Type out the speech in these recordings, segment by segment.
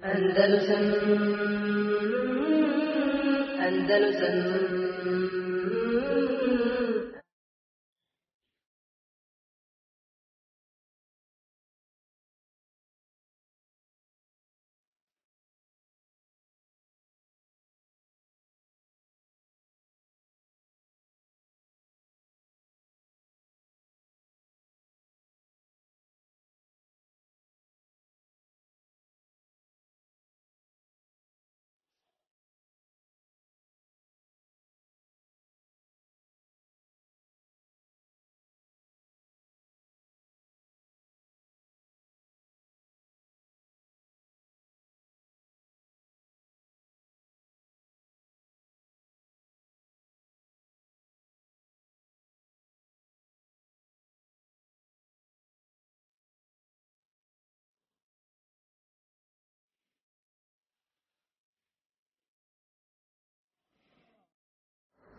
Andalusam Andalusam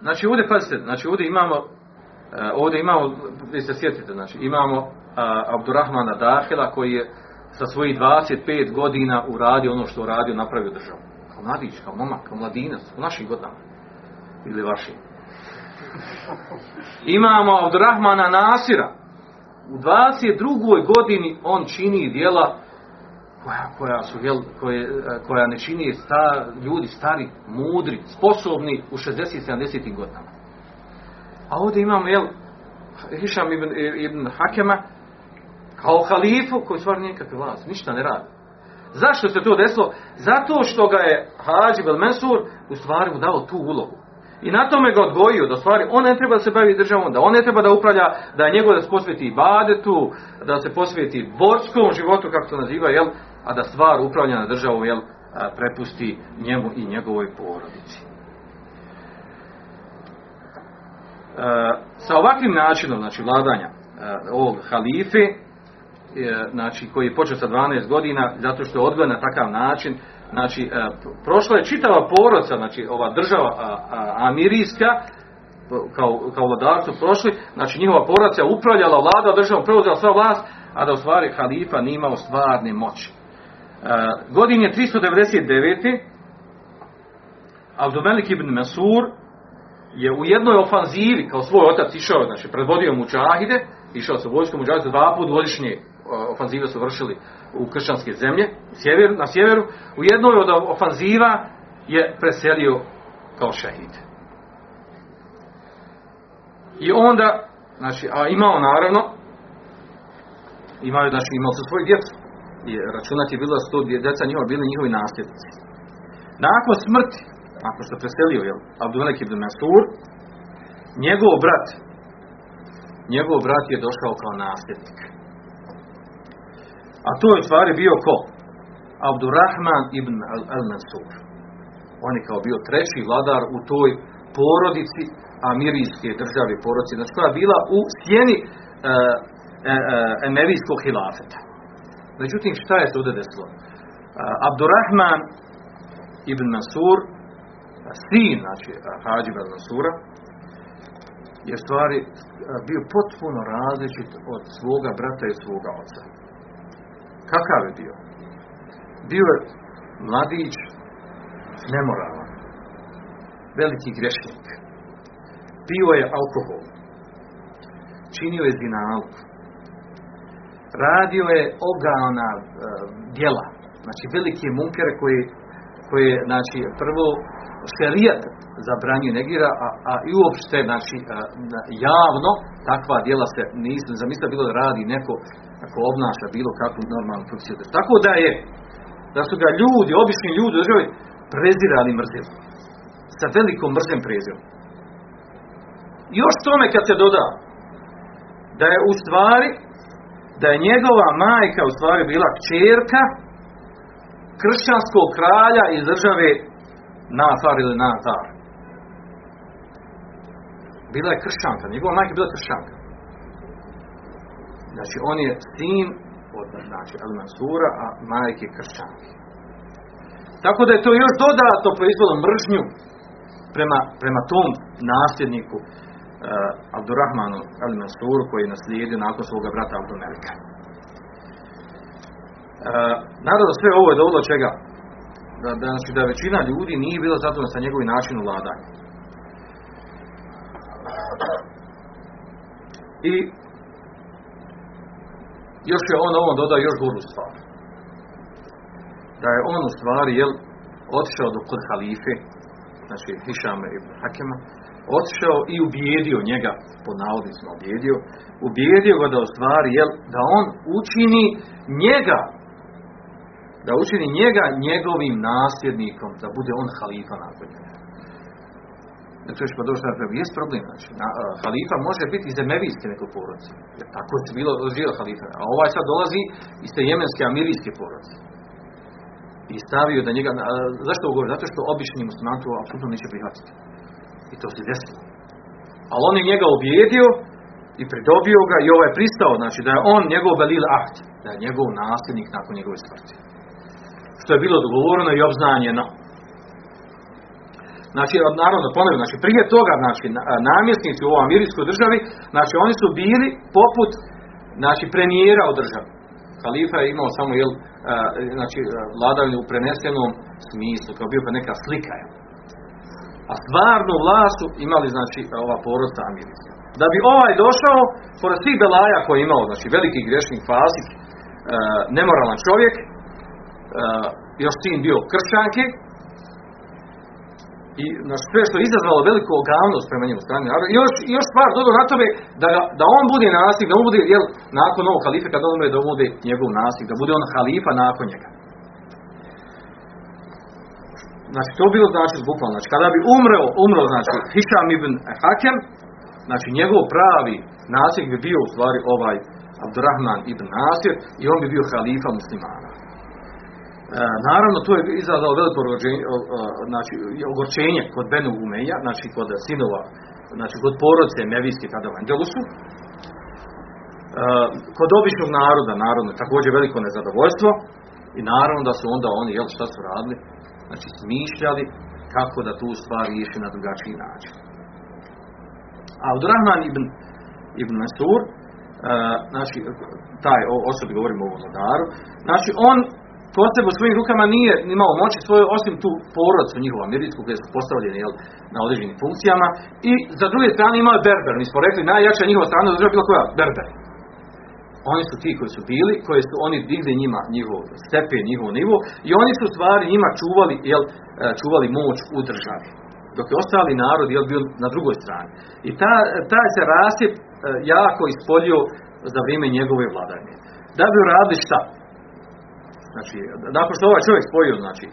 Znači ovdje, pazite, znači ovdje imamo, e, ovdje imamo, vi se sjetite, znači imamo a, Abdurrahmana Dahila koji je sa svojih 25 godina uradio ono što uradio, napravio državu. Kao mladić, kao momak, kao mladinac, u našim godinama. Ili vašim. Imamo Abdurrahmana Nasira. U 22. godini on čini dijela koja, koja su jel, koje, koja ne čini sta, ljudi stari, mudri, sposobni u 60-70 godinama. A ovdje imamo jel, Hišam ibn, ibn Hakema kao halifu koji stvarno nije kakve vlast, ništa ne radi. Zašto se to desilo? Zato što ga je Hađi Bel Mensur u stvari mu dao tu ulogu. I na tome ga odgojio, da stvari, on ne treba da se bavi državom, da on ne treba da upravlja, da je njegov da se posveti badetu, da se posveti borskom životu, kako to naziva, jel? A da stvar upravljanja državom jel, prepusti njemu i njegovoj porodici. Sa ovakvim načinom znači, vladanja ovog halife, znači, koji je počeo sa 12 godina, zato što je odgojen na takav način, znači, prošla je čitava porodca, znači, ova država amirijska, kao, kao vladarcu prošli, znači njihova porodca je upravljala, vlada državom, preuzela sva vlast, a da u stvari halifa nije imao stvarne moći. Uh, godin je 399. Abdumelik ibn Masur je u jednoj ofanzivi, kao svoj otac išao, znači predvodio mučahide, išao sa vojskom mučahide, dva put godišnje ofanzive su vršili u kršćanske zemlje, sjever, na sjeveru, u jednoj od ofanziva je preselio kao šehid. I onda, znači, a imao naravno, imao, znači, imao su svoju djecu, i računati je bilo da su to djeca njihova bili njihovi nasljednici. Nakon smrti, nakon što preselio je Abdullah ibn Masur, njegov brat, njegov brat je došao kao nasljednik. A to je u stvari bio ko? Abdurrahman ibn al-Mansur. On je kao bio treći vladar u toj porodici amirijske države porodici, znači koja je bila u sjeni e, e, e, emerijskog hilafeta. Međutim, šta je se ovdje desilo? Abdurrahman ibn Mansur, sin, znači Hađi ibn Mansura, je stvari bio potpuno različit od svoga brata i svoga oca. Kakav je bio? Bio je mladić, nemoralan, veliki grešnik. Pio je alkohol. Činio je zinalku radio je ogana e, djela, znači velike munkere koje, koje znači, prvo šerijat zabranjuje negira, a, a i uopšte znači, a, javno takva djela se nisu zamislio bilo da radi neko ako obnaša bilo kakvu normalnu funkciju. Tako da je, da su ga ljudi, obični ljudi u prezirali mrzili. Sa velikom mrzim prezirom. Još tome kad se doda da je u stvari da je njegova majka u stvari bila kćerka kršćanskog kralja iz države Nafar ili Natar. Bila je kršćanka, njegova majka je bila kršćanka. Znači, on je sin od znači, Al Mansura, a majke kršćanke. Tako da je to još dodatno proizvelo mržnju prema, prema tom nasljedniku Abdurrahmanu Al Mansuru koji je naslijedio nakon svoga brata Abdumelika. naravno sve ovo je dovoljno čega? Da, da, znači, da većina ljudi nije bila zadovoljna sa njegovim načinom vladanja. I još je on ovom dodao još goru stvar. Da je on u stvari, jel, otišao do kod halife, znači Hišame ibn Hakema, otišao i ubijedio njega, po navodnicima ubijedio, ubijedio ga da u stvari, jel, da on učini njega, da učini njega njegovim nasljednikom, da bude on halifa nakon njega. Ne čuješ pa došli na jest problem, znači, na, a, halifa može biti iz emevijske neko porodice, jer tako je bilo živio halifa, a ovaj sad dolazi iz te jemenske amirijske porodice. I stavio da njega, a, zašto ovo govori? Zato što obični musliman to apsolutno neće prihvatiti. I to se desilo. Ali on je njega objedio i pridobio ga i ovaj pristao, znači da je on njegov belil ahd, da je njegov nasljednik nakon njegove smrti. Što je bilo dogovoreno i obznanjeno. Znači, naravno, ponovno, znači, prije toga, znači, namjesnici u ovom amirijskoj državi, znači, oni su bili poput, znači, premijera u državi. Halifa je imao samo, jel, znači, vladavinu u prenesenom smislu, kao bio pa neka slika, jel. A stvarnu vlastu imali, znači, ova porosta amirijska. Da bi ovaj došao, pored svih belaja koje je imao, znači, veliki grešnik, fasik, nemoralan čovjek, još sin bio kršćanke, i na sve što je izazvalo veliku ogavnost prema njemu naroda. I još, još stvar dodao na tome da, da on bude nasljednik, da on bude, jel, nakon ovog halife, kad on umre, da on bude njegov nasljednik, da bude on halifa nakon njega. Znači, to bilo znači bukvalno. Znači, kada bi umreo, umreo, znači, Hišam ibn Hakem, znači, njegov pravi nasljednik bi bio u stvari ovaj Abdurrahman ibn Nasir i on bi bio halifa muslimana. E, naravno, to je izazvalo veliko znači, ogorčenje kod Benu Umeja, znači kod sinova, znači kod porodice Mevijske tada u Angelusu. E, kod običnog naroda, naravno, također veliko nezadovoljstvo i naravno da su onda oni, jel, šta su radili? Znači, smišljali kako da tu stvar riješi na drugačiji način. A Abdurrahman ibn, ibn Masur, uh, znači, taj osobi govorimo o vladaru, znači, on kod u svojim rukama nije imao moći svoje, osim tu porodcu njihovu američku, gdje su postavljeni jel, na određenim funkcijama. I za druge strane imao je Berber. Mi smo rekli, najjača njihova strana država bila koja? Berber. Oni su ti koji su bili, koji su oni digli njima njihov stepen, njihov nivo i oni su stvari njima čuvali, jel, e, čuvali moć u državi. Dok je ostali narod jel, bio na drugoj strani. I ta, taj se rasjep e, jako ispolio za vrijeme njegove vladanje. Da bi uradili šta? Znači, nakon što ovaj čovjek spojio, znači, e,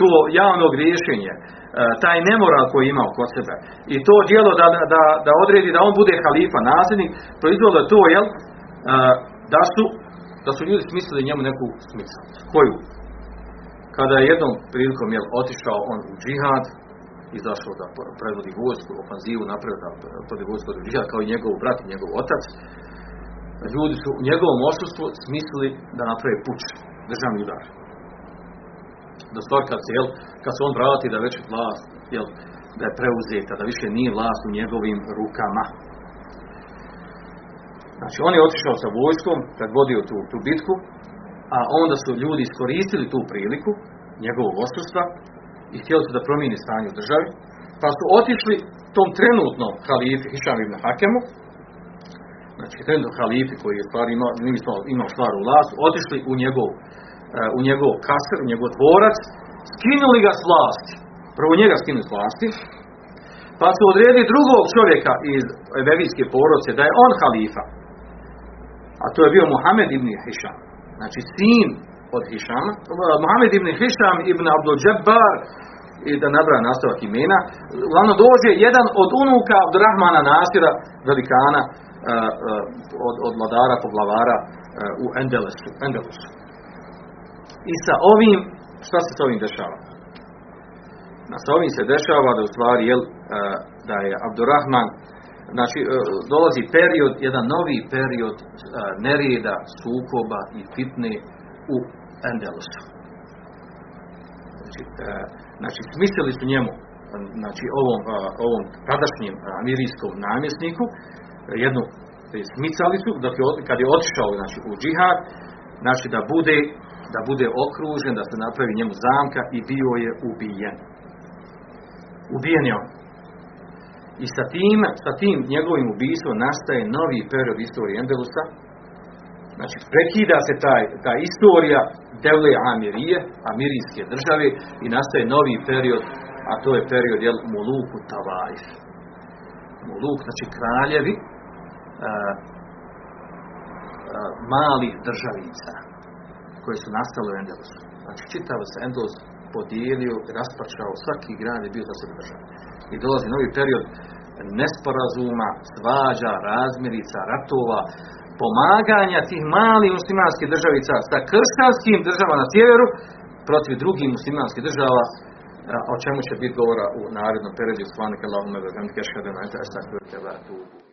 to javno griješenje, taj nemoral koji je imao kod sebe i to djelo da, da, da odredi da on bude halifa, nasljednik, proizvelo je to, jel, da su, da su ljudi smislili njemu neku smislu. Koju? Kada je jednom prilikom, jel, otišao on u džihad, izašao da predvodi vojsku, ofanzivu, napravio da predvodi vojsku u džihad, kao i njegov brat i njegov otac, ljudi su u njegovom odsustvu smislili da naprave puč državni udar. Da stvar kad se, jel, kad se on vrati da već vlast, jel, da je preuzeta, da više nije vlast u njegovim rukama. Znači, on je otišao sa vojskom, predvodio tu, tu bitku, a onda su ljudi iskoristili tu priliku, njegovog osustva, i htjeli su da promijeni stanje u državi, pa su otišli tom trenutnom halifi Hišam ibn Hakemu, znači trenutno halifi koji je stvar imao, imao stvar u vlast, otišli u njegov u njegov kasr, u njegov dvorac, skinuli ga s vlasti. Prvo njega skinuli s vlasti, pa su odredili drugog čovjeka iz Evevijske porodice, da je on halifa. A to je bio Muhammed ibn Hišam. Znači sin od Hišama. Muhammed ibn Hišam ibn Abdul Jabbar i da nabra nastavak imena. Uglavnom dođe jedan od unuka Abdurrahmana Nasira, velikana, od, od vladara, poglavara u Endelusu. Endelusu. I sa ovim, šta se s ovim dešava? Sa ovim se dešava da u stvari, jel, da je Abdurrahman, znači, dolazi period, jedan novi period nerijeda, sukoba i fitne u Endelusu. Znači, znači smislili su njemu, znači, ovom, ovom tadašnjem amirijskom namjesniku, jednu, smicali su, dok je, kad je otišao znači, u džihad, znači da bude da bude okružen, da se napravi njemu zamka i bio je ubijen. Ubijen je on. I sa tim, sa tim njegovim ubistvom nastaje novi period istorije Endelusa. Znači, prekida se taj, ta istorija Devle Amirije, Amirijske države i nastaje novi period, a to je period jel, Muluku Tavaif. Muluk, znači kraljevi a, a, malih državica koje su nastale u Endelusu. Znači, čitavo se Endelus podijelio, raspačao, svaki grad je bio za sebe država. I dolazi novi period nesporazuma, svađa, razmirica, ratova, pomaganja tih malih muslimanskih državica sa kršćanskim državama na sjeveru protiv drugih muslimanskih država o čemu će biti govora u narednom periodu. Svanika Allahume, ve bihamdike, ashhadu an la